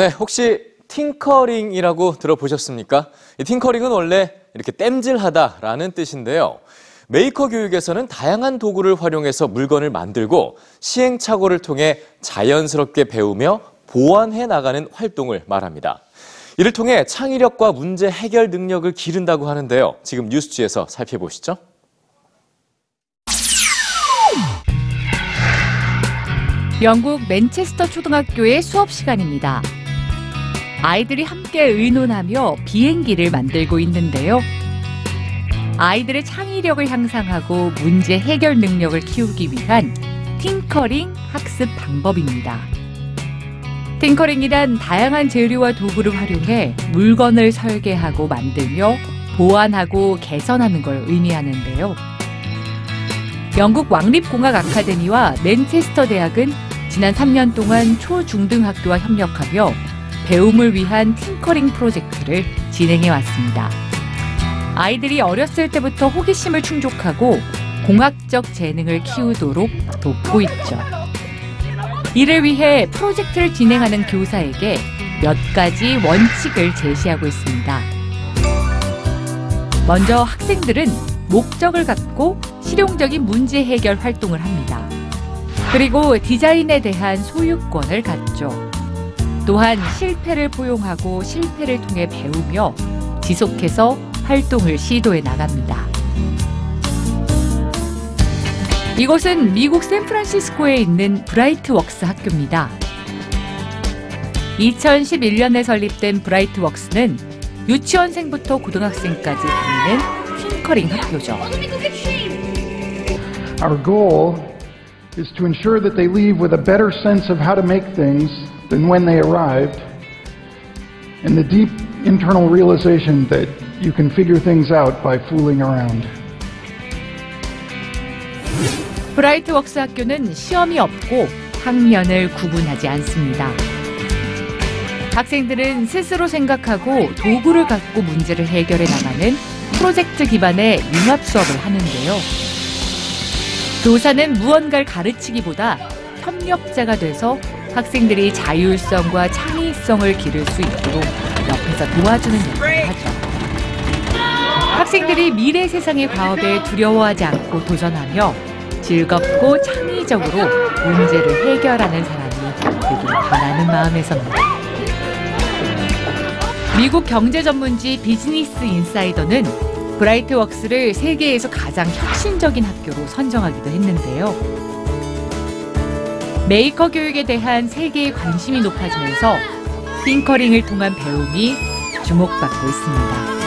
네, 혹시 tinkering이라고 들어보셨습니까? 이 tinkering은 원래 이렇게 땜질하다라는 뜻인데요. 메이커 교육에서는 다양한 도구를 활용해서 물건을 만들고 시행착오를 통해 자연스럽게 배우며 보완해 나가는 활동을 말합니다. 이를 통해 창의력과 문제 해결 능력을 기른다고 하는데요. 지금 뉴스G에서 살펴보시죠. 영국 맨체스터 초등학교의 수업 시간입니다. 아이들이 함께 의논하며 비행기를 만들고 있는데요. 아이들의 창의력을 향상하고 문제 해결 능력을 키우기 위한 팅커링 학습 방법입니다. 팅커링이란 다양한 재료와 도구를 활용해 물건을 설계하고 만들며 보완하고 개선하는 걸 의미하는데요. 영국 왕립공학 아카데미와 맨체스터 대학은 지난 3년 동안 초중등학교와 협력하며 배움을 위한 팅커링 프로젝트를 진행해 왔습니다. 아이들이 어렸을 때부터 호기심을 충족하고 공학적 재능을 키우도록 돕고 있죠. 이를 위해 프로젝트를 진행하는 교사에게 몇 가지 원칙을 제시하고 있습니다. 먼저 학생들은 목적을 갖고 실용적인 문제 해결 활동을 합니다. 그리고 디자인에 대한 소유권을 갖죠. 또한 실패를 포용하고 실패를 통해 배우며 지속해서 활동을 시도해 나갑니다. 이곳은 미국 샌프란시스코에 있는 브라이트 웍스 학교입니다. 2011년에 설립된 브라이트 웍스는 유치원생부터 고등학생까지 다니는 팅커링 학교죠. Our goal is to ensure that they leave with a better sense of how to make things than when they arrived, and the deep internal realization that you can figure things out by fooling around. 브라이트 웍스 학교는 시험이 없고 학년을 구분하지 않습니다. 학생들은 스스로 생각하고 도구를 갖고 문제를 해결해 나가는 프로젝트 기반의 융합 수업을 하는데요. 교사는 무언가를 가르치기보다 협력자가 돼서 학생들이 자율성과 창의성을 기를 수 있도록 옆에서 도와주는 역할을 하죠. 학생들이 미래 세상의 과업에 두려워하지 않고 도전하며 즐겁고 창의적으로 문제를 해결하는 사람이 되길 바라는 마음에서입니다. 미국 경제 전문지 Business Insider는 Brightworks를 세계에서 가장 혁신적인 학교로 선정하기도 했는데요. 메이커 교육에 대한 세계의 관심이 높아지면서 tinkering을 통한 배움이 주목받고 있습니다.